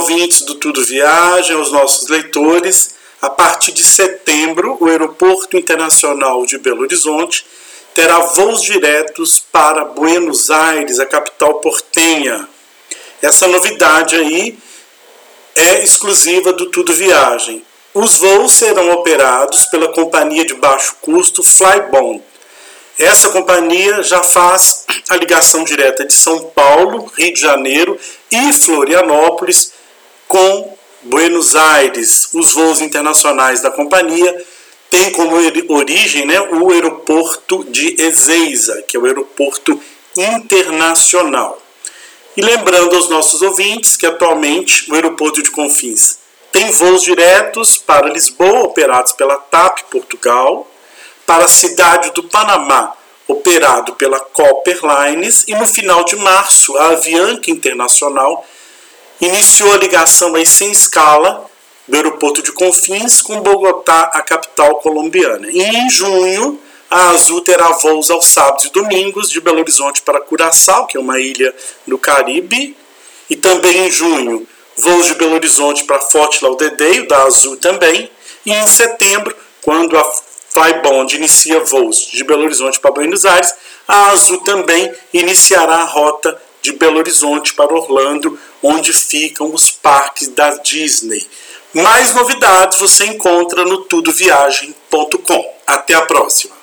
ouvintes do Tudo Viagem, aos nossos leitores, a partir de setembro, o Aeroporto Internacional de Belo Horizonte terá voos diretos para Buenos Aires, a capital portenha. Essa novidade aí é exclusiva do Tudo Viagem. Os voos serão operados pela companhia de baixo custo Flybond. Essa companhia já faz a ligação direta de São Paulo, Rio de Janeiro e Florianópolis com Buenos Aires. Os voos internacionais da companhia têm como origem né, o aeroporto de Ezeiza, que é o aeroporto internacional. E lembrando aos nossos ouvintes que atualmente o aeroporto de Confins tem voos diretos para Lisboa, operados pela TAP Portugal, para a cidade do Panamá, operado pela Copper Lines, e no final de março, a Avianca Internacional iniciou a ligação aí sem escala do aeroporto de Confins com Bogotá, a capital colombiana. E em junho, a Azul terá voos aos sábados e domingos de Belo Horizonte para Curaçao, que é uma ilha no Caribe, e também em junho, voos de Belo Horizonte para Forte Lauderdale, da Azul também, e em setembro, quando a Flybond inicia voos de Belo Horizonte para Buenos Aires, a Azul também iniciará a rota de Belo Horizonte para Orlando, onde ficam os parques da Disney. Mais novidades você encontra no tudoviagem.com. Até a próxima!